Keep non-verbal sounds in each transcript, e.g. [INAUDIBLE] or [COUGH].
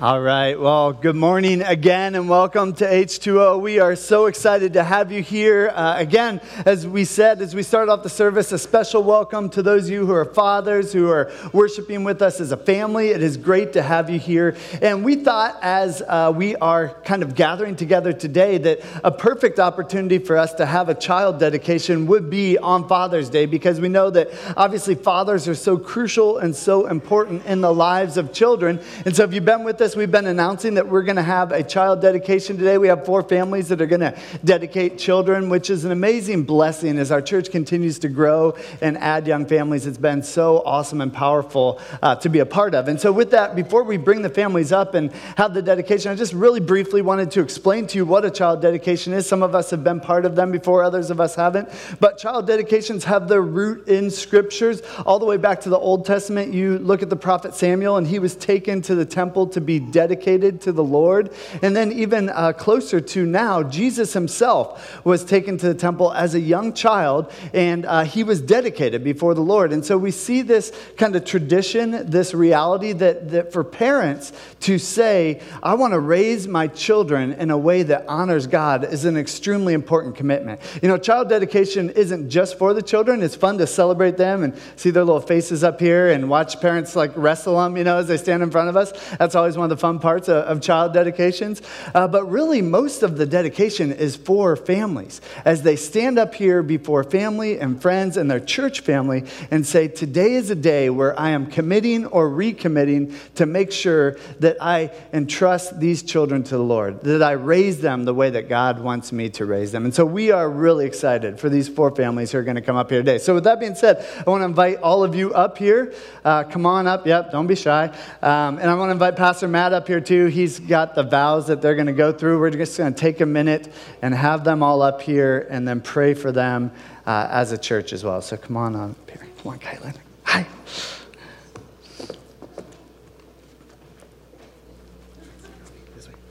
All right. Well, good morning again and welcome to H2O. We are so excited to have you here. Uh, again, as we said, as we start off the service, a special welcome to those of you who are fathers, who are worshiping with us as a family. It is great to have you here. And we thought, as uh, we are kind of gathering together today, that a perfect opportunity for us to have a child dedication would be on Father's Day because we know that obviously fathers are so crucial and so important in the lives of children. And so if you've been with us, we've been announcing that we're going to have a child dedication today. We have four families that are going to dedicate children, which is an amazing blessing as our church continues to grow and add young families. It's been so awesome and powerful uh, to be a part of. And so, with that, before we bring the families up and have the dedication, I just really briefly wanted to explain to you what a child dedication is. Some of us have been part of them before, others of us haven't. But child dedications have their root in scriptures all the way back to the Old Testament. You look at the prophet Samuel, and he was taken to the temple to be dedicated to the Lord. And then, even uh, closer to now, Jesus himself was taken to the temple as a young child and uh, he was dedicated before the Lord. And so we see this kind of tradition, this reality that, that for parents to say, I want to raise my children in a way that honors God is an extremely important commitment. You know, child dedication isn't just for the children, it's fun to celebrate them and see their little faces up here and watch parents like wrestle them, you know, as they stand in front of us. That's always one of the fun parts of, of child dedications. Uh, but really, most of the dedication is for families as they stand up here before family and friends and their church family and say, Today is a day where I am committing or recommitting to make sure that I entrust these children to the Lord, that I raise them the way that God wants me to raise them. And so we are really excited for these four families who are going to come up here today. So, with that being said, I want to invite all of you up here. Uh, come on up. Yep, don't be shy. Um, and I want to invite Pastor Matt up here too. He's got the vows that they're going to go through. We're just going to take a minute and have them all up here and then pray for them uh, as a church as well. So come on up here. Come on, Caitlin. Hi.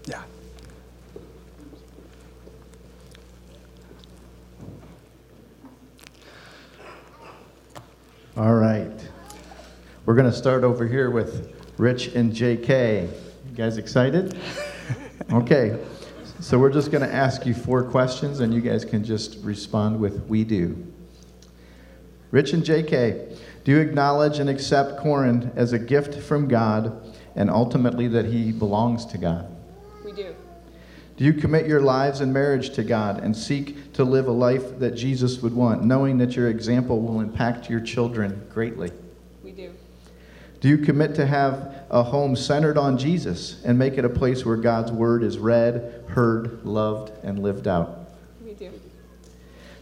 Yeah. All right. We're going to start over here with Rich and JK. You guys excited? [LAUGHS] Okay. So we're just going to ask you four questions and you guys can just respond with we do. Rich and JK, do you acknowledge and accept Corin as a gift from God and ultimately that he belongs to God? We do. Do you commit your lives and marriage to God and seek to live a life that Jesus would want, knowing that your example will impact your children greatly? Do you commit to have a home centered on Jesus and make it a place where God's word is read, heard, loved, and lived out? We do.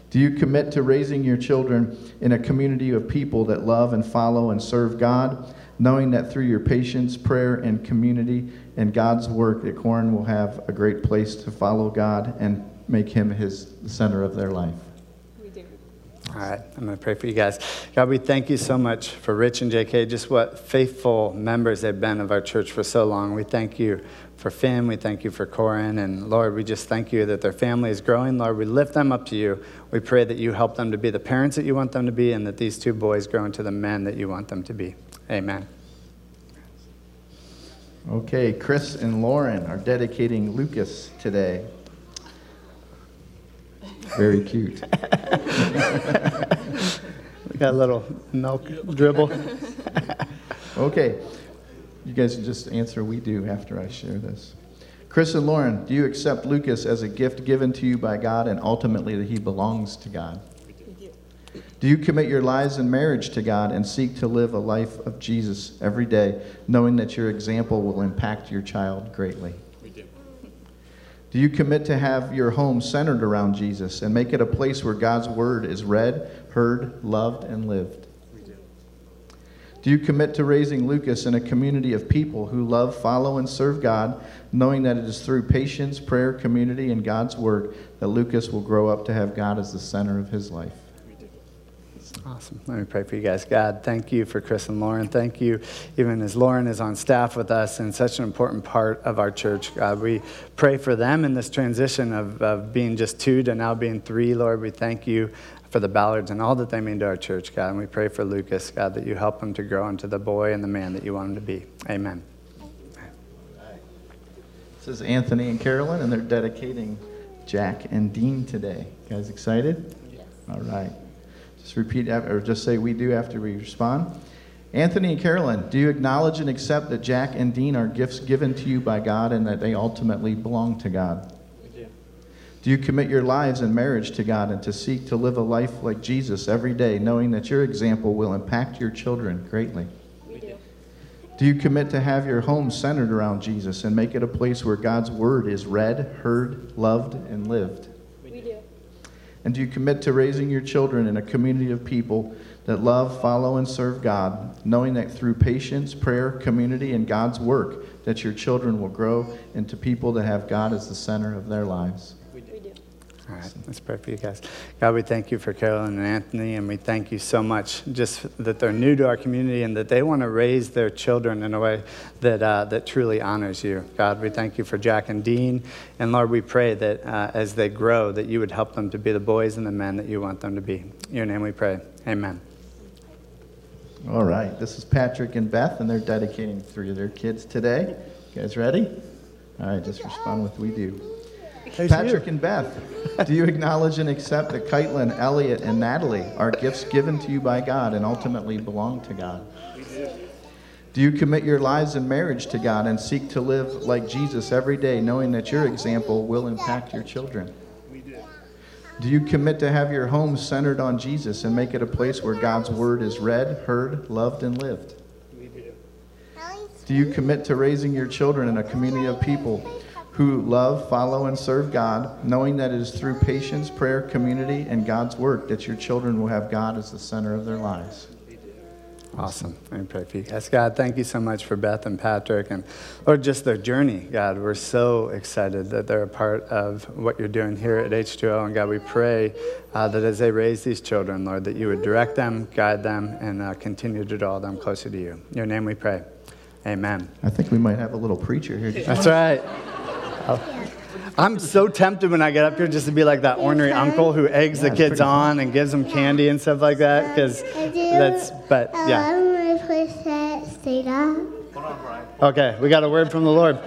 Do you commit to raising your children in a community of people that love and follow and serve God, knowing that through your patience, prayer, and community and God's work, that Corin will have a great place to follow God and make Him His the center of their life? We do. All right, I'm going to pray for you guys. God, we thank you so much for Rich and JK, just what faithful members they've been of our church for so long. We thank you for Finn. We thank you for Corin. And Lord, we just thank you that their family is growing. Lord, we lift them up to you. We pray that you help them to be the parents that you want them to be and that these two boys grow into the men that you want them to be. Amen. Okay, Chris and Lauren are dedicating Lucas today. Very cute. [LAUGHS] A little milk dribble. [LAUGHS] Okay, you guys can just answer we do after I share this. Chris and Lauren, do you accept Lucas as a gift given to you by God and ultimately that he belongs to God? Do you commit your lives and marriage to God and seek to live a life of Jesus every day, knowing that your example will impact your child greatly? Do. You commit to have your home centered around Jesus and make it a place where God's word is read, heard, loved, and lived? We do. Do you commit to raising Lucas in a community of people who love, follow, and serve God, knowing that it is through patience, prayer, community, and God's work that Lucas will grow up to have God as the center of his life? We do. Awesome. Let me pray for you guys. God, thank you for Chris and Lauren. Thank you, even as Lauren is on staff with us and such an important part of our church. God, we pray for them in this transition of, of being just two to now being three. Lord, we thank you for the Ballards and all that they mean to our church, God. And we pray for Lucas, God, that you help him to grow into the boy and the man that you want him to be. Amen. This is Anthony and Carolyn, and they're dedicating Jack and Dean today. You guys excited? Yes. All right. Just repeat, or just say we do after we respond. Anthony and Carolyn, do you acknowledge and accept that Jack and Dean are gifts given to you by God and that they ultimately belong to God? We do. Do you commit your lives and marriage to God and to seek to live a life like Jesus every day, knowing that your example will impact your children greatly? We do. Do you commit to have your home centered around Jesus and make it a place where God's word is read, heard, loved, and lived? We do. And do you commit to raising your children in a community of people that love, follow, and serve God, knowing that through patience, prayer, community, and God's work, that your children will grow into people that have God as the center of their lives? We do. All right, let's pray for you guys. God, we thank you for Carolyn and Anthony, and we thank you so much just that they're new to our community and that they want to raise their children in a way that, uh, that truly honors you. God, we thank you for Jack and Dean, and Lord, we pray that uh, as they grow, that you would help them to be the boys and the men that you want them to be. In your name we pray. Amen. All right, this is Patrick and Beth, and they're dedicating three of their kids today. You guys ready? All right, just respond with we do. Patrick and Beth, do you acknowledge and accept that Kaitlyn, Elliot, and Natalie are gifts given to you by God and ultimately belong to God? Do you commit your lives and marriage to God and seek to live like Jesus every day, knowing that your example will impact your children? Do. You commit to have your home centered on Jesus and make it a place where God's word is read, heard, loved, and lived? Do you commit to raising your children in a community of people who love, follow, and serve God, knowing that it is through patience, prayer, community, and God's work that your children will have God as the center of their lives? Awesome. Let me pray for you guys. God, thank you so much for Beth and Patrick and Lord, just their journey. God, we're so excited that they're a part of what you're doing here at H2O. And God, we pray uh, that as they raise these children, Lord, that you would direct them, guide them, and uh, continue to draw them closer to you. In your name we pray. Amen. I think we might have a little preacher here. That's right. I'm so tempted when I get up here just to be like that ornery uncle who eggs Yeah, the kids pretty fun. on and gives them candy and stuff like that. Because that's, but uh, yeah. I want to push that straight up. Okay, we got a word from the Lord.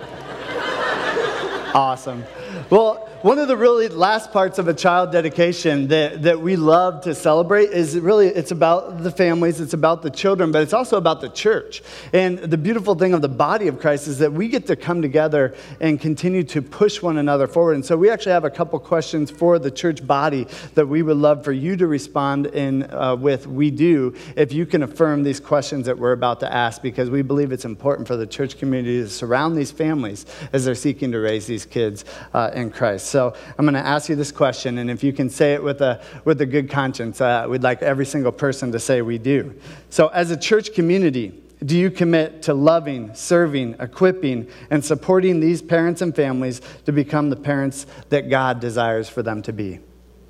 awesome. Well, one of the really last parts of a child dedication that, that we love to celebrate is really it's about the families, it's about the children, but it's also about the church. And the beautiful thing of the body of Christ is that we get to come together and continue to push one another forward. And so we actually have a couple questions for the church body that we would love for you to respond in uh, with. We do if you can affirm these questions that we're about to ask because we believe it's important for the church community to surround these families as they're seeking to raise these kids uh, in Christ. So I'm going to ask you this question, and if you can say it with a, with a good conscience, uh, we'd like every single person to say we do. So, as a church community, do you commit to loving, serving, equipping, and supporting these parents and families to become the parents that God desires for them to be?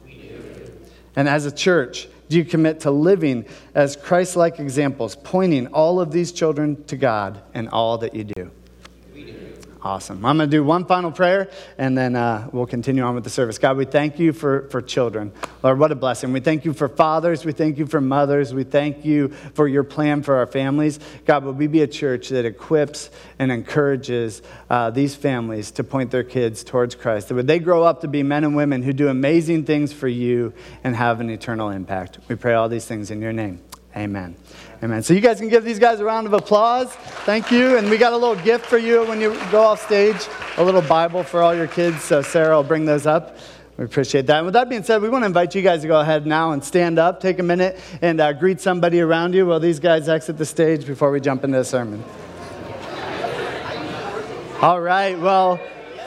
We do. And as a church, do you commit to living as Christ like examples, pointing all of these children to God in all that you do? Awesome. I'm going to do one final prayer and then uh, we'll continue on with the service. God, we thank you for, for children. Lord, what a blessing. We thank you for fathers. We thank you for mothers. We thank you for your plan for our families. God, would we be a church that equips and encourages uh, these families to point their kids towards Christ? That would they grow up to be men and women who do amazing things for you and have an eternal impact? We pray all these things in your name. Amen. Amen. So you guys can give these guys a round of applause. Thank you. And we got a little gift for you when you go off stage, a little Bible for all your kids. So Sarah will bring those up. We appreciate that. And with that being said, we want to invite you guys to go ahead now and stand up, take a minute, and uh, greet somebody around you while these guys exit the stage before we jump into the sermon. All right. Well,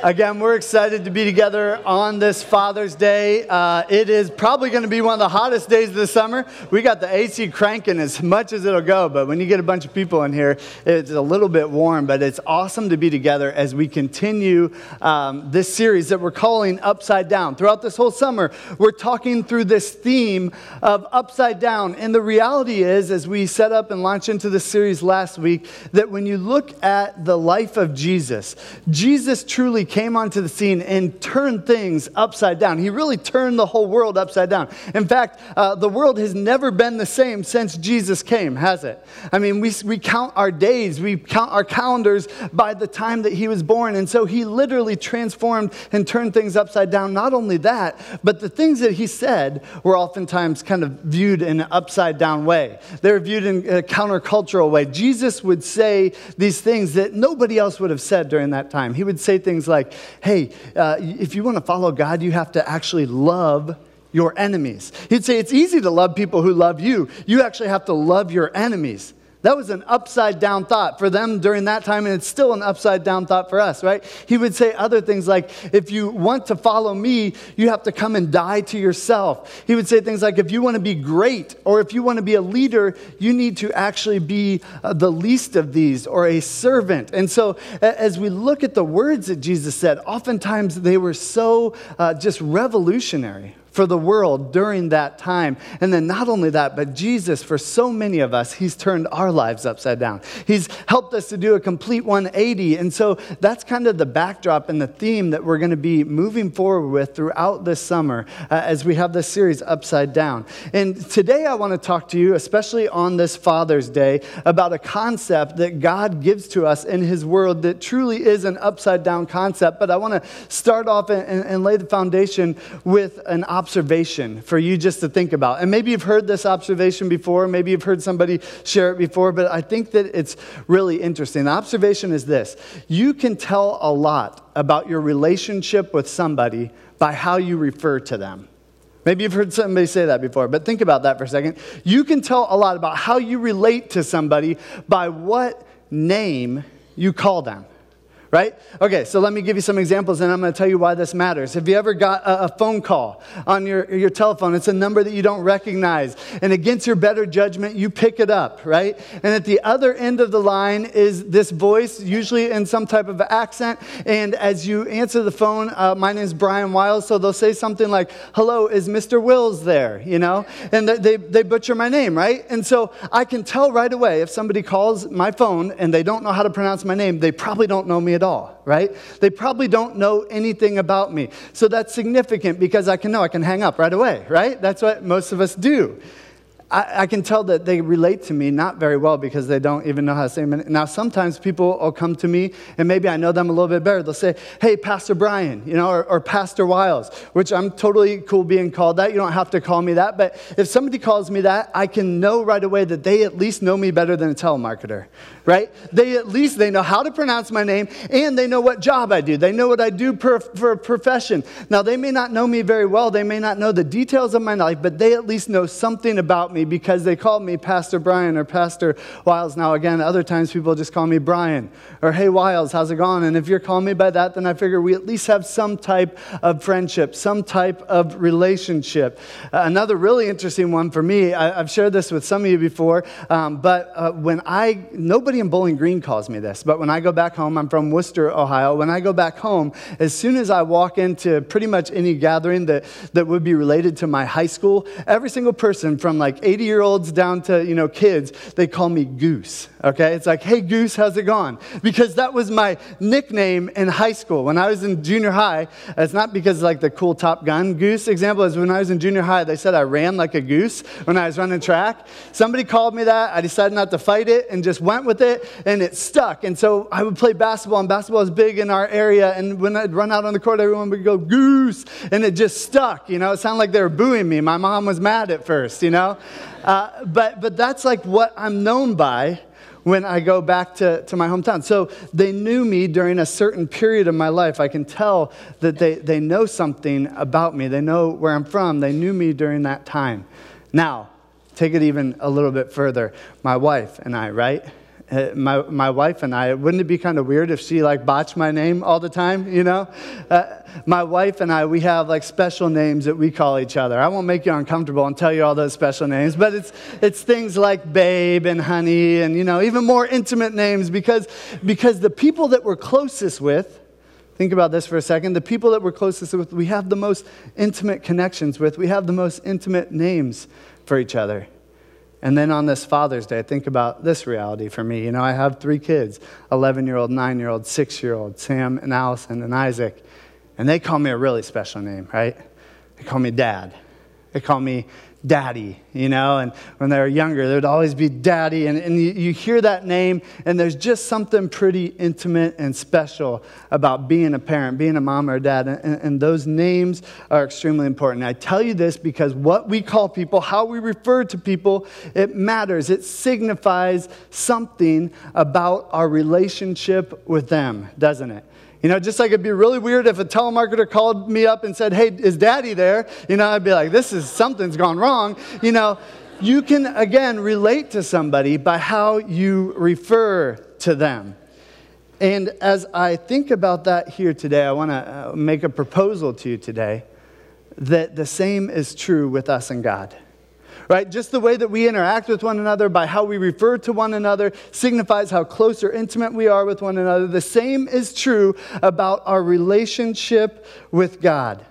again, we're excited to be together on this Father's Day. Uh, it is probably going to be one of the hottest days of the summer. We got the AC cranking as much as it'll go, but when you get a bunch of people in here, it's a little bit warm. But it's awesome to be together as we continue um, this series that we're calling Upside Down. Throughout this whole summer, we're talking through this theme of upside down. And the reality is, as we set up and launched into this series last week, that when you look at the life of Jesus, Jesus truly came onto the scene and turned things upside down. He really turned the whole world upside down. In fact, uh, the world has never been the same since Jesus came, has it? I mean, we, we count our days, we count our calendars by the time that he was born. And so he literally transformed and turned things upside down. Not only that, but the things that he said were oftentimes kind of viewed in an upside down way. They were viewed in a countercultural way. Jesus would say these things that nobody else would have said during that time. He would say things like, hey, uh, if you want to follow God, you have to actually love your enemies. He'd say, it's easy to love people who love you. You actually have to love your enemies. That was an upside down thought for them during that time, and it's still an upside down thought for us, right? He would say other things like, if you want to follow me, you have to come and die to yourself. He would say things like, if you want to be great or if you want to be a leader, you need to actually be uh, the least of these or a servant. And so, as we look at the words that Jesus said, oftentimes they were so uh, just revolutionary for the world during that time. And then not only that, but Jesus, for so many of us, he's turned our lives upside down. He's helped us to do a complete 180. And so that's kind of the backdrop and the theme that we're going to be moving forward with throughout this summer uh, as we have this series Upside Down. And today I want to talk to you, especially on this Father's Day, about a concept that God gives to us in his world that truly is an upside down concept. But I want to start off and, and, and lay the foundation with an for you just to think about. And maybe you've heard this observation before, maybe you've heard somebody share it before, but I think that it's really interesting. The observation is this you can tell a lot about your relationship with somebody by how you refer to them. Maybe you've heard somebody say that before, but think about that for a second. You can tell a lot about how you relate to somebody by what name you call them right? Okay, so let me give you some examples and I'm going to tell you why this matters. Have you ever got a, phone call on your, your telephone? It's a number that you don't recognize. And against your better judgment, you pick it up, right? And at the other end of the line is this voice, usually in some type of accent. And as you answer the phone, uh, my name is Brian Wiles, so they'll say something like, hello, is Mr. Wills there? You know? And they, they butcher my name, right? And so I can tell right away if somebody calls my phone and they don't know how to pronounce my name, they probably don't know me at all, right? They probably don't know anything about me. So that's significant because I can know, I can hang up right away, right? That's what most of us do. I, I, can tell that they relate to me not very well because they don't even know how to say name. Now, sometimes people will come to me and maybe I know them a little bit better. They'll say, hey, Pastor Brian, you know, or, or Pastor Wiles, which I'm totally cool being called that. You don't have to call me that. But if somebody calls me that, I can know right away that they at least know me better than a telemarketer, right? They at least, they know how to pronounce my name and they know what job I do. They know what I do per, for a profession. Now, they may not know me very well. They may not know the details of my life, but they at least know something about me because they call me Pastor Brian or Pastor Wiles. Now, again, other times people just call me Brian or Hey Wiles, how's it going? And if you're calling me by that, then I figure we at least have some type of friendship, some type of relationship. Uh, another really interesting one for me, I, have shared this with some of you before, um, but uh, when I, nobody in Bowling Green calls me this, but when I go back home, I'm from Wooster, Ohio. When I go back home, as soon as I walk into pretty much any gathering that, that would be related to my high school, every single person from like 80 year olds down to, you know, kids, they call me Goose, okay? It's like, hey, Goose, how's it going? Because that was my nickname in high school. When I was in junior high, it's not because like the cool Top Gun Goose example is when I was in junior high, they said I ran like a goose when I was running track. Somebody called me that. I decided not to fight it and just went with it, and it stuck. And so I would play basketball, and basketball is big in our area. And when I'd run out on the court, everyone would go, Goose, and it just stuck. You know, it sounded like they were booing me. My mom was mad at first, you know? Uh, but, but that's like what I'm known by when I go back to, to my hometown. So they knew me during a certain period of my life. I can tell that they, they know something about me. They know where I'm from. They knew me during that time. Now, take it even a little bit further. My wife and I, right? Uh, my, my wife and I, wouldn't it be kind of weird if she like botched my name all the time, you know? Uh, my wife and I, we have like special names that we call each other. I won't make you uncomfortable and tell you all those special names, but it's, it's things like babe and honey and, you know, even more intimate names because, because the people that we're closest with, think about this for a second, the people that we're closest with, we have the most intimate connections with, we have the most intimate names for each other. And then on this Father's Day, think about this reality for me. You know, I have three kids 11 year old, 9 year old, 6 year old, Sam and Allison and Isaac. And they call me a really special name, right? They call me dad. They call me daddy, you know, and when they were younger, there would always be daddy. And, and you, you, hear that name, and there's just something pretty intimate and special about being a parent, being a mom or a dad. And, and those names are extremely important. I tell you this because what we call people, how we refer to people, it matters. It signifies something about our relationship with them, doesn't it? You know, just like it'd be really weird if a telemarketer called me up and said, Hey, is daddy there? You know, I'd be like, This is something's gone wrong. You know, you can again relate to somebody by how you refer to them. And as I think about that here today, I want to uh, make a proposal to you today that the same is true with us and God right? Just the way that we interact with one another by how we refer to one another signifies how close or intimate we are with one another. The same is true about our relationship with God.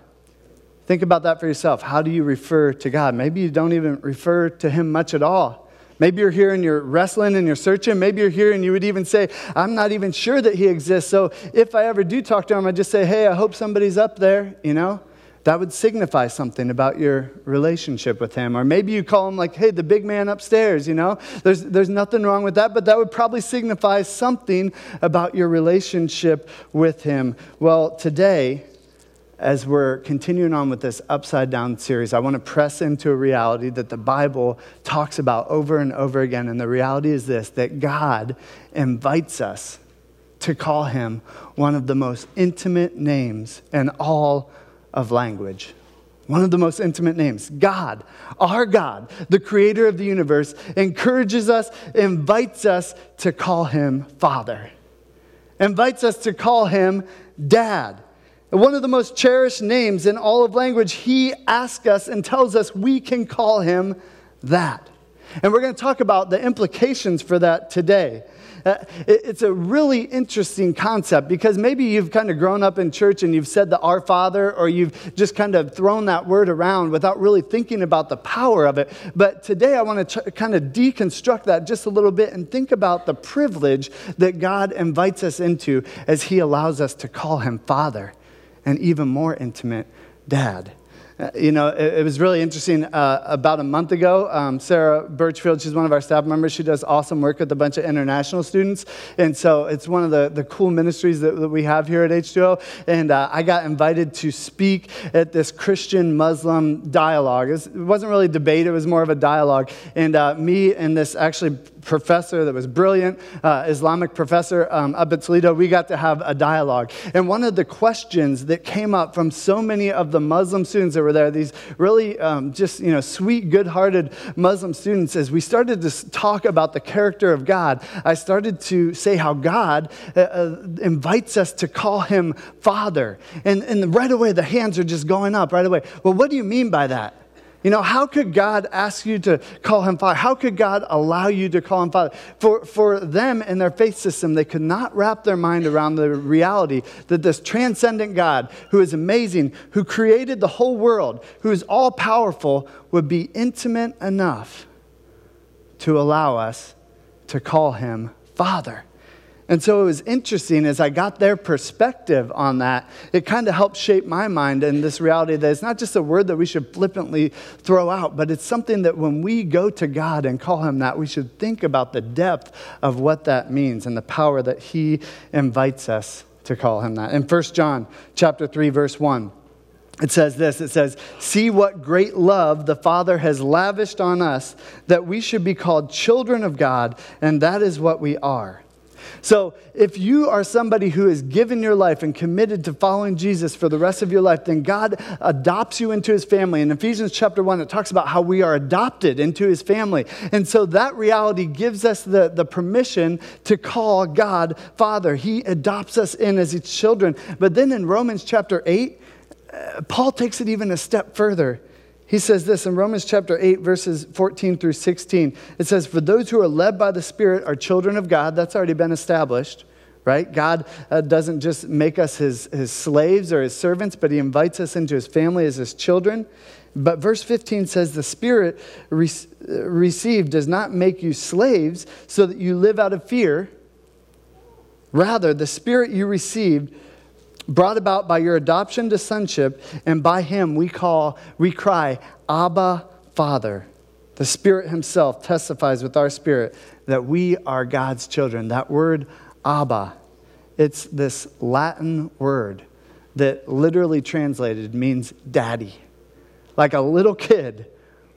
Think about that for yourself. How do you refer to God? Maybe you don't even refer to Him much at all. Maybe you're here and you're wrestling and you're searching. Maybe you're here and you would even say, I'm not even sure that He exists. So if I ever do talk to Him, I just say, Hey, I hope somebody's up there, you know? That would signify something about your relationship with him. Or maybe you call him like, hey, the big man upstairs, you know? There's, there's nothing wrong with that, but that would probably signify something about your relationship with him. Well, today, as we're continuing on with this upside down series, I want to press into a reality that the Bible talks about over and over again. And the reality is this that God invites us to call him one of the most intimate names in all of language. One of the most intimate names, God, our God, the creator of the universe, encourages us, invites us to call him Father, invites us to call him Dad. One of the most cherished names in all of language, he asks us and tells us we can call him that. And we're going to talk about the implications for that today. Uh, it's a really interesting concept because maybe you've kind of grown up in church and you've said the Our Father, or you've just kind of thrown that word around without really thinking about the power of it. But today I want to kind of deconstruct that just a little bit and think about the privilege that God invites us into as He allows us to call Him Father and even more intimate, Dad. Uh, you know, it, it, was really interesting. Uh, about a month ago, um, Sarah Birchfield, she's one of our staff members. She does awesome work with a bunch of international students. And so it's one of the, the cool ministries that, that we have here at H2O. And uh, I got invited to speak at this Christian Muslim dialogue. It, was, wasn't really a debate, it was more of a dialogue. And uh, me and this actually professor that was brilliant, uh, Islamic professor um, up at Toledo, we got to have a dialogue. And one of the questions that came up from so many of the Muslim students that were there, these really um, just, you know, sweet, good hearted Muslim students, as we started to talk about the character of God, I started to say how God uh, uh, invites us to call him Father. And, and right away, the hands are just going up right away. Well, what do you mean by that? You know, how could God ask you to call him Father? How could God allow you to call him Father? For, for them and their faith system, they could not wrap their mind around the reality that this transcendent God, who is amazing, who created the whole world, who is all powerful, would be intimate enough to allow us to call him Father. And so it was interesting as I got their perspective on that, it kind of helped shape my mind and this reality that it's not just a word that we should flippantly throw out, but it's something that when we go to God and call Him that, we should think about the depth of what that means and the power that He invites us to call Him that. In 1 John chapter 3, verse 1, it says this it says, See what great love the Father has lavished on us, that we should be called children of God, and that is what we are. So, if you are somebody who has given your life and committed to following Jesus for the rest of your life, then God adopts you into his family. In Ephesians chapter 1, it talks about how we are adopted into his family. And so that reality gives us the, the permission to call God Father. He adopts us in as his children. But then in Romans chapter 8, uh, Paul takes it even a step further. He says this in Romans chapter 8, verses 14 through 16. It says, For those who are led by the Spirit are children of God. That's already been established, right? God uh, doesn't just make us his, his slaves or his servants, but he invites us into his family as his children. But verse 15 says, The Spirit re- received does not make you slaves so that you live out of fear. Rather, the Spirit you received, brought about by your adoption to sonship, and by him we call, we cry, Abba, Father. The Spirit Himself testifies with our spirit that we are God's children. That word, Abba, it's this Latin word that literally translated means daddy. Like a little kid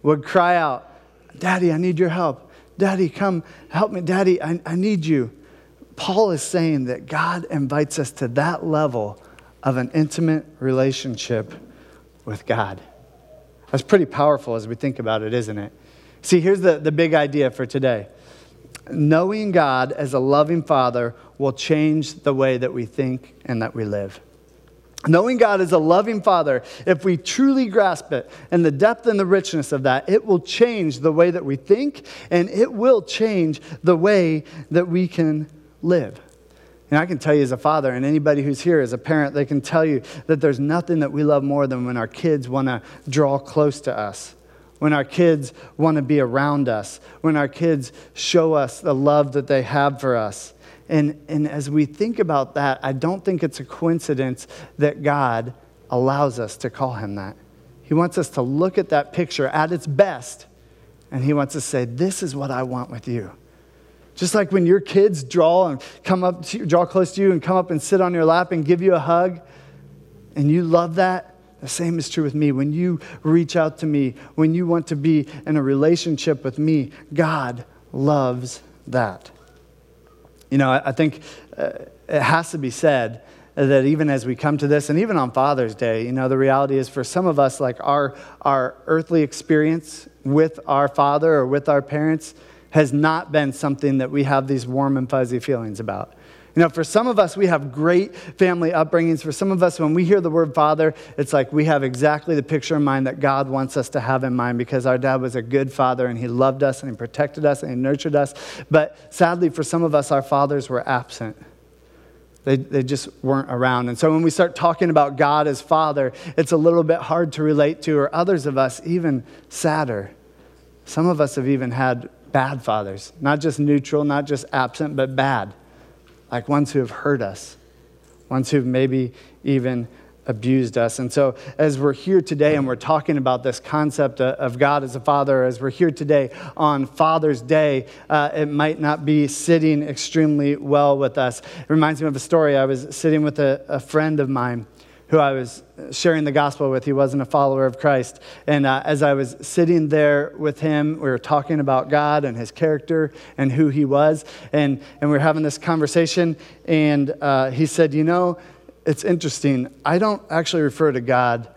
would cry out, Daddy, I need your help. Daddy, come help me. Daddy, I, I need you. Paul is saying that God invites us to that level of an intimate relationship with God. That's pretty powerful as we think about it, isn't it? See, here's the, the big idea for today knowing God as a loving Father will change the way that we think and that we live. Knowing God as a loving Father, if we truly grasp it and the depth and the richness of that, it will change the way that we think and it will change the way that we can live. And I can tell you as a father, and anybody who's here as a parent, they can tell you that there's nothing that we love more than when our kids want to draw close to us when our kids want to be around us, when our kids show us the love that they have for us. And, and as we think about that, I don't think it's a coincidence that God allows us to call him that. He wants us to look at that picture at its best, and he wants to say, This is what I want with you. Just like when your kids draw and come up, to, draw close to you and come up and sit on your lap and give you a hug, and you love that, the same is true with me. When you reach out to me, when you want to be in a relationship with me, God loves that. You know, I, think uh, it has to be said that even as we come to this, and even on Father's Day, you know, the reality is for some of us, like our, our earthly experience with our father or with our parents has not been something that we have these warm and fuzzy feelings about. You know, for some of us, we have great family upbringings. For some of us, when we hear the word father, it's like we have exactly the picture in mind that God wants us to have in mind because our dad was a good father and he loved us and he protected us and he nurtured us. But sadly, for some of us, our fathers were absent. They, they just weren't around. And so when we start talking about God as Father, it's a little bit hard to relate to, or others of us, even sadder. Some of us have even had bad fathers, not just neutral, not just absent, but bad like ones who have hurt us, ones who've maybe even abused us. And so, as we're here today and we're talking about this concept of God as a father, as we're here today on Father's Day, uh, it might not be sitting extremely well with us. It reminds me of a story. I was sitting with a, a friend of mine who I was sharing the gospel with. He wasn't a follower of Christ. And uh, as I was sitting there with him, we were talking about God and his character and who he was. And, and we were having this conversation. And uh, he said, You know, it's interesting. I don't actually refer to God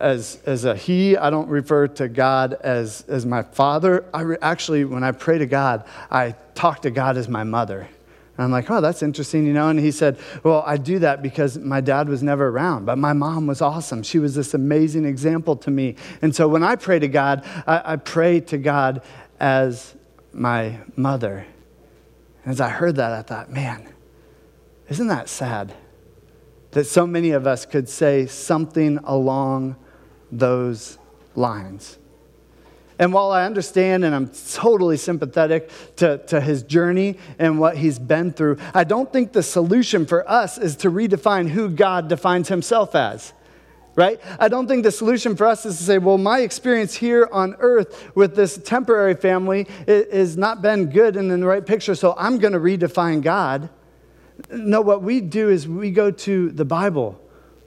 as, as a he. I don't refer to God as, as my father. I re- actually, when I pray to God, I talk to God as my mother. And I'm like, oh, that's interesting, you know? And he said, well, I do that because my dad was never around, but my mom was awesome. She was this amazing example to me. And so when I pray to God, I, I pray to God as my mother. And As I heard that, I thought, man, isn't that sad? That so many of us could say something along those lines. And while I understand and I'm totally sympathetic to, to his journey and what he's been through, I don't think the solution for us is to redefine who God defines himself as right? I don't think the solution for us is to say, well, my experience here on earth with this temporary family has not been good and in the right picture, so I'm going to redefine God. No, what we do is we go to the Bible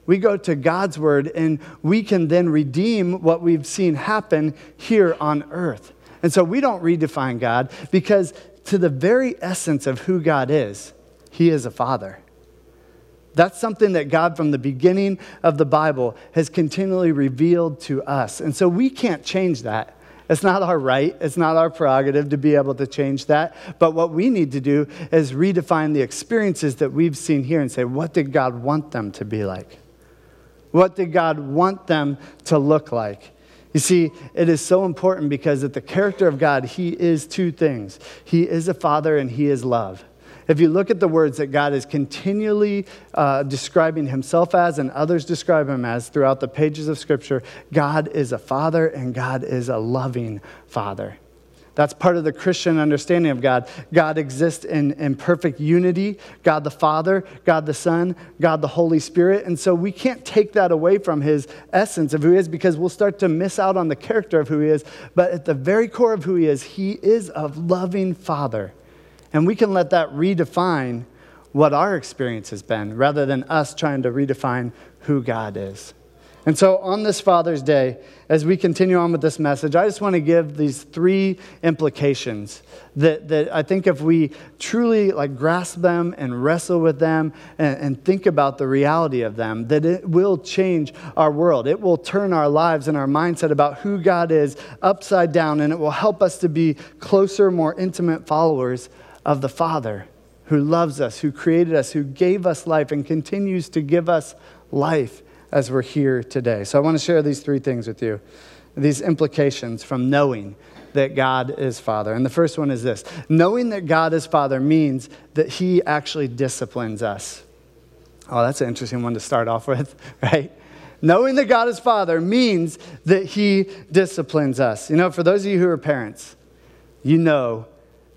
we go to God's word and we can then redeem what we've seen happen here on earth. And so we don't redefine God because, to the very essence of who God is, He is a father. That's something that God, from the beginning of the Bible, has continually revealed to us. And so we can't change that. It's not our right, it's not our prerogative to be able to change that. But what we need to do is redefine the experiences that we've seen here and say, what did God want them to be like? What did God want them to look like? You see, it is so important because at the character of God, He is two things He is a father and He is love. if you look at the words that God is continually uh, describing himself as and others describe him as throughout the pages of Scripture, God is a father and God is a loving father. That's part of the Christian understanding of God. God exists in, in perfect unity God the Father, God the Son, God the Holy Spirit. And so we can't take that away from his essence of who he is because we'll start to miss out on the character of who he is. But at the very core of who he is, he is a loving Father. And we can let that redefine what our experience has been rather than us trying to redefine who God is. And so, on this Father's Day, as we continue on with this message, I just want to give these three implications that, that I think if we truly like grasp them and wrestle with them and, and think about the reality of them, that it will change our world. It will turn our lives and our mindset about who God is upside down, and it will help us to be closer, more intimate followers of the Father who loves us, who created us, who gave us life, and continues to give us life as we're here today. So I want to share these three things with you these implications from knowing that God is Father. And the first one is this knowing that God is Father means that He actually disciplines us. Oh, that's an interesting one to start off with, [LAUGHS] right? Knowing that God is Father means that He disciplines us. You know, for those of you who are parents, you know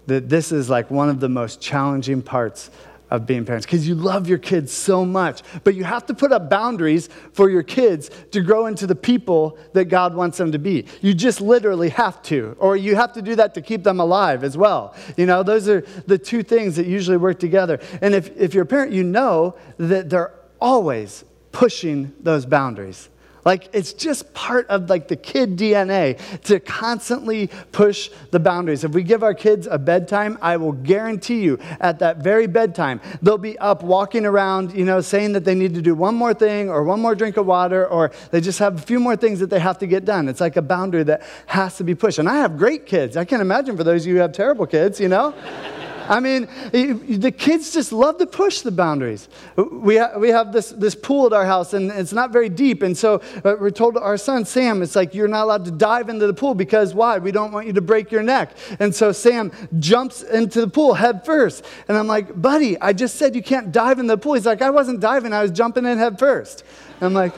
that this is like one of the most challenging parts of being parents because you love your kids so much. But you have to put up boundaries for your kids to grow into the people that God wants them to be. You just literally have to, or you have to do that to keep them alive as well. You know, those are the two things that usually work together. And if, if you're a parent, you know that they're always pushing those boundaries. Like it's just part of like the kid DNA to constantly push the boundaries. If we give our kids a bedtime, I will guarantee you at that very bedtime, they'll be up walking around, you know, saying that they need to do one more thing or one more drink of water or they just have a few more things that they have to get done. It's like a boundary that has to be pushed. And I have great kids. I can't imagine for those of you who have terrible kids, you know? [LAUGHS] I mean, the kids just love to push the boundaries. We, ha- we have this, this pool at our house, and it's not very deep. And so uh, we're told our son, Sam, it's like, you're not allowed to dive into the pool because why? We don't want you to break your neck. And so Sam jumps into the pool head first. And I'm like, buddy, I just said you can't dive in the pool. He's like, I wasn't diving, I was jumping in head first. And I'm like,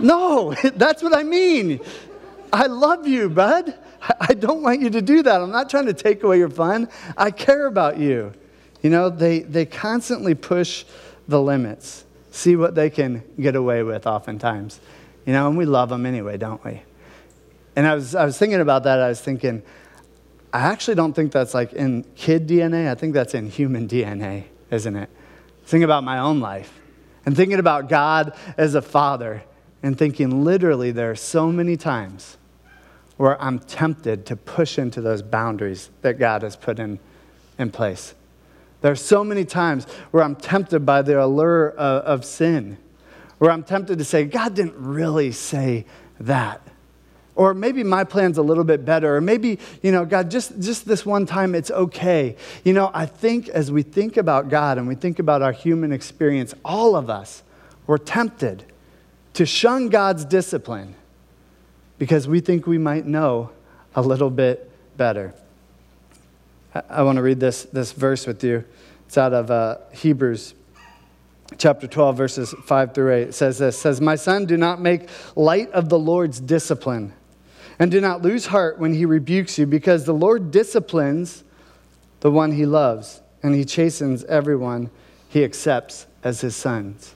no, [LAUGHS] that's what I mean. I love you, bud. [LAUGHS] I don't want you to do that. I'm not trying to take away your fun. I care about you. You know, they, they constantly push the limits, see what they can get away with oftentimes. You know, and we love them anyway, don't we? And I was, I was thinking about that. I was thinking, I actually don't think that's like in kid DNA. I think that's in human DNA, isn't it? Thinking about my own life and thinking about God as a father and thinking literally there are so many times where I'm tempted to push into those boundaries that God has put in, in place. There are so many times where I'm tempted by the allure of, of sin, where I'm tempted to say, God didn't really say that. Or maybe my plan's a little bit better. Or maybe, you know, God, just, just this one time, it's okay. You know, I think as we think about God and we think about our human experience, all of us, we're tempted to shun God's discipline because we think we might know a little bit better. I, want to read this, this verse with you. It's out of uh, Hebrews chapter 12, verses 5 through 8. It says this says, My son, do not make light of the Lord's discipline, and do not lose heart when he rebukes you, because the Lord disciplines the one he loves, and he chastens everyone he accepts as his sons.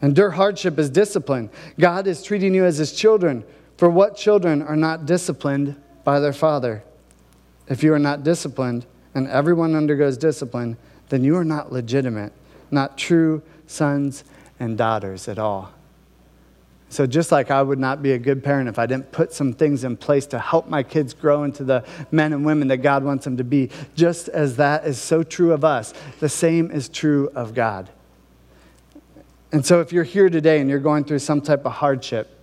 Endure hardship as discipline. God is treating you as his children. For what children are not disciplined by their father? If you are not disciplined, and everyone undergoes discipline, then you are not legitimate, not true sons and daughters at all. So, just like I would not be a good parent if I didn't put some things in place to help my kids grow into the men and women that God wants them to be, just as that is so true of us, the same is true of God. And so, if you're here today and you're going through some type of hardship,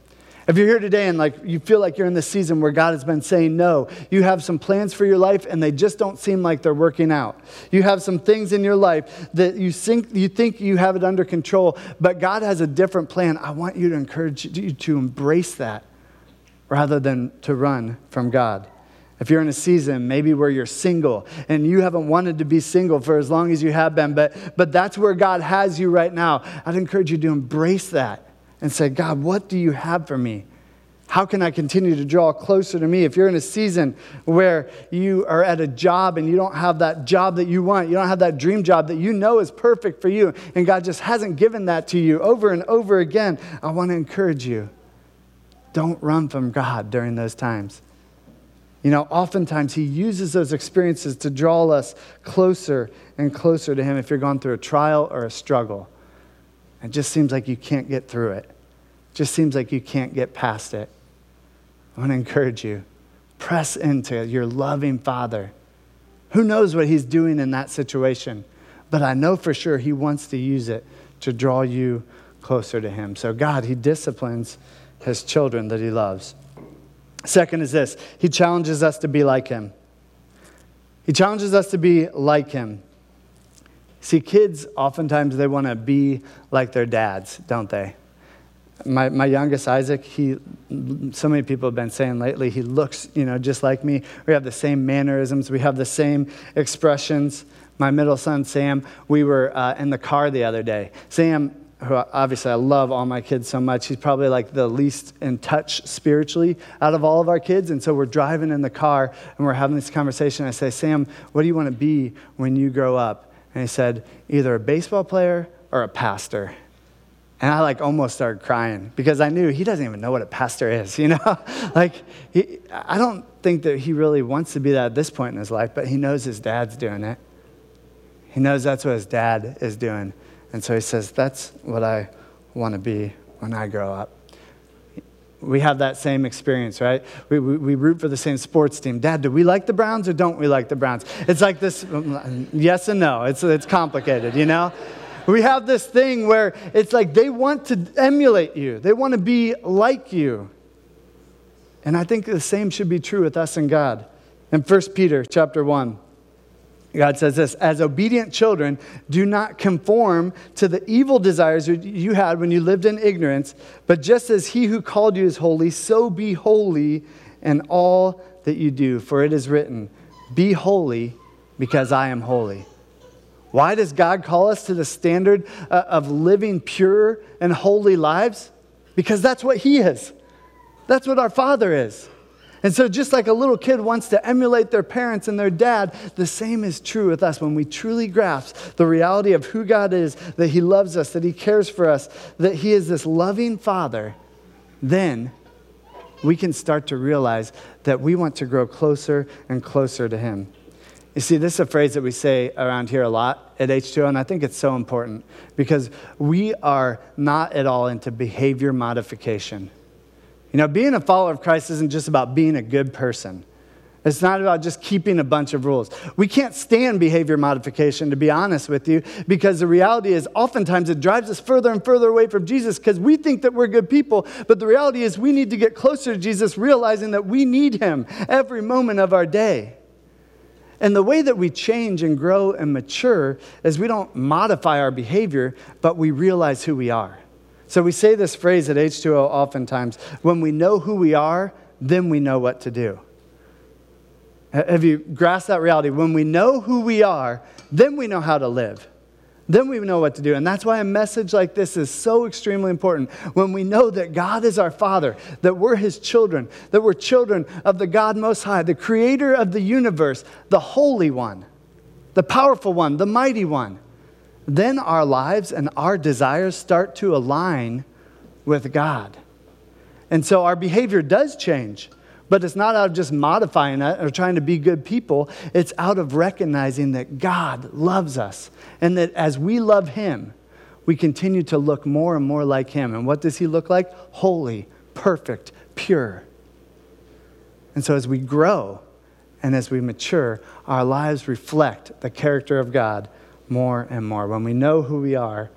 if you're here today and like you feel like you're in this season where God has been saying no, you have some plans for your life and they just don't seem like they're working out. You have some things in your life that you think you think you have it under control, but God has a different plan. I want you to encourage you to embrace that rather than to run from God. If you're in a season maybe where you're single and you haven't wanted to be single for as long as you have been, but, but that's where God has you right now, I'd encourage you to embrace that and say, God, what do you have for me? How can I continue to draw closer to me? If you're in a season where you are at a job and you don't have that job that you want, you don't have that dream job that you know is perfect for you, and God just hasn't given that to you over and over again, I want to encourage you don't run from God during those times. You know, oftentimes He uses those experiences to draw us closer and closer to Him if you're going through a trial or a struggle. It just seems like you can't get through it, just seems like you can't get past it. I want to encourage you press into your loving Father. Who knows what He's doing in that situation? But I know for sure He wants to use it to draw you closer to Him. So, God, He disciplines his children that he loves. Second is this he challenges us to be like him. He challenges us to be like him. See, kids, oftentimes they want to be like their dads, don't they? My, my youngest, Isaac, he, so many people have been saying lately, he looks, you know, just like me. We have the same mannerisms. We have the same expressions. My middle son, Sam, we were uh, in the car the other day. Sam who obviously I love all my kids so much. He's probably like the least in touch spiritually out of all of our kids. And so we're driving in the car and we're having this conversation. I say, Sam, what do you want to be when you grow up? And he said, either a baseball player or a pastor. And I like almost started crying because I knew he doesn't even know what a pastor is, [LAUGHS] you know? like, he, I don't think that he really wants to be that at this point in his life, but he knows his dad's doing it. He knows that's what his dad is doing. And so he says, That's what I want to be when I grow up. We have that same experience, right? We, we, we, root for the same sports team. Dad, do we like the Browns or don't we like the Browns? It's like this mm, yes and no. It's, it's complicated, you know? We have this thing where it's like they want to emulate you, they want to be like you. And I think the same should be true with us and God. In 1 Peter chapter 1, God says this As obedient children, do not conform to the evil desires you had when you lived in ignorance, but just as he who called you is holy, so be holy in all that you do. For it is written, Be holy because I am holy. Why does God call us to the standard uh, of living pure and holy lives? Because that's what He is. That's what our Father is. And so, just like a little kid wants to emulate their parents and their dad, the same is true with us when we truly grasp the reality of who God is, that He loves us, that He cares for us, that He is this loving Father. Then we can start to realize that we want to grow closer and closer to Him. You see, this is a phrase that we say around here a lot at H2O, and I think it's so important because we are not at all into behavior modification. You know, being a follower of Christ isn't just about being a good person. It's not about just keeping a bunch of rules. We can't stand behavior modification, to be honest with you, because the reality is oftentimes it drives us further and further away from Jesus because we think that we're good people. But the reality is we need to get closer to Jesus, realizing that we need him every moment of our day. And the way that we change and grow and mature is we don't modify our behavior, but we realize who we are. So we say this phrase at H2O oftentimes when we know who we are, then we know what to do. Have you grasped that reality? When we know who we are, then we know how to live. Then we know what to do. And that's why a message like this is so extremely important. When we know that God is our Father, that we're His children, that we're children of the God Most High, the Creator of the universe, the Holy One, the powerful One, the Mighty One then our lives and our desires start to align with God. And so our behavior does change, but it's not out of just modifying it or trying to be good people. It's out of recognizing that God loves us and that as we love Him, we continue to look more and more like Him. And what does He look like? Holy, perfect, pure. And so as we grow and as we mature, our lives reflect the character of God more and more. When we know who we are,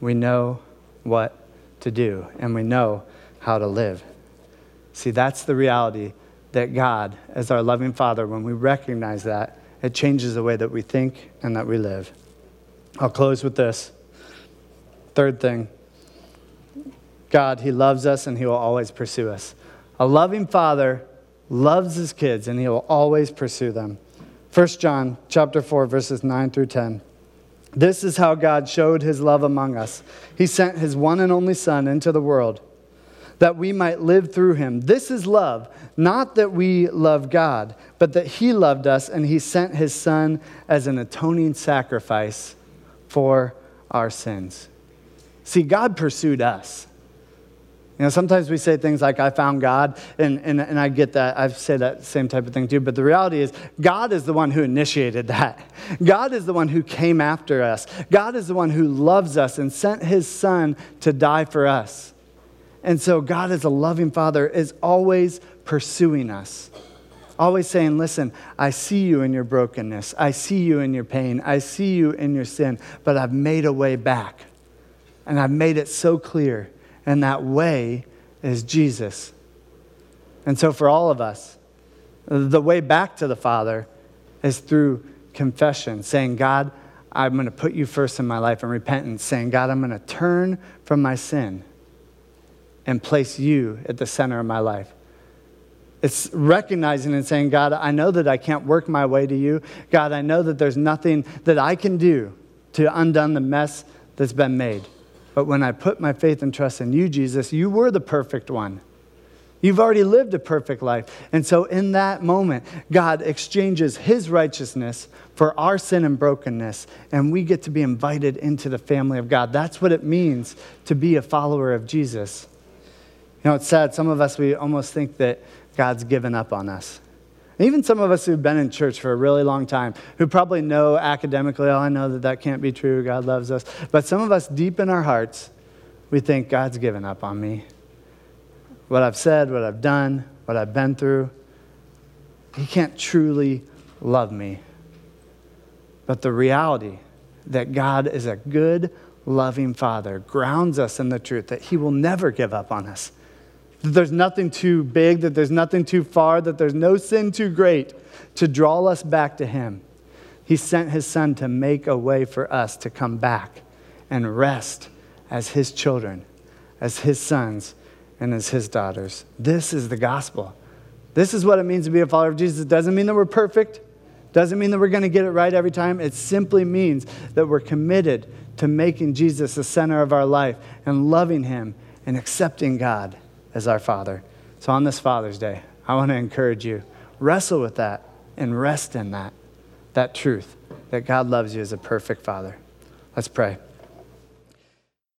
we know what to do and we know how to live. See, that's the reality that God, as our loving Father, when we recognize that, it changes the way that we think and that we live. I'll close with this. Third thing God, He loves us and He will always pursue us. A loving Father loves his kids and he will always pursue them. 1 John chapter 4 verses 9 through 10. This is how God showed his love among us. He sent his one and only son into the world that we might live through him. This is love, not that we love God, but that he loved us and he sent his son as an atoning sacrifice for our sins. See, God pursued us. You know, sometimes we say things like, I found God, and, and, and I get that. I've said that same type of thing too. But the reality is, God is the one who initiated that. [LAUGHS] God is the one who came after us. God is the one who loves us and sent his son to die for us. And so, God, as a loving father, is always pursuing us. Always saying, Listen, I see you in your brokenness. I see you in your pain. I see you in your sin, but I've made a way back. And I've made it so clear and that way is Jesus. And so, for all of us, the way back to the Father is through confession, saying, God, I'm going to put you first in my life, and repentance, saying, God, I'm going to turn from my sin and place you at the center of my life. It's recognizing and saying, God, I know that I can't work my way to you. God, I know that there's nothing that I can do to undone the mess that's been made. But when I put my faith and trust in you, Jesus, you were the perfect one. You've already lived a perfect life. And so, in that moment, God exchanges his righteousness for our sin and brokenness, and we get to be invited into the family of God. That's what it means to be a follower of Jesus. You know, it's sad. Some of us, we almost think that God's given up on us. Even some of us who've been in church for a really long time, who probably know academically, oh, I know that that can't be true. God loves us. But some of us, deep in our hearts, we think God's given up on me. What I've said, what I've done, what I've been through, He can't truly love me. But the reality that God is a good, loving Father grounds us in the truth that He will never give up on us that there's nothing too big, that there's nothing too far, that there's no sin too great to draw us back to Him. He sent His Son to make a way for us to come back and rest as His children, as His sons, and as His daughters. This is the gospel. This is what it means to be a follower of Jesus. It doesn't mean that we're perfect, doesn't mean that we're going to get it right every time. It simply means that we're committed to making Jesus the center of our life and loving Him and accepting God as our Father. So on this Father's Day, I want to encourage you wrestle with that and rest in that, that truth that God loves you as a perfect Father. Let's pray.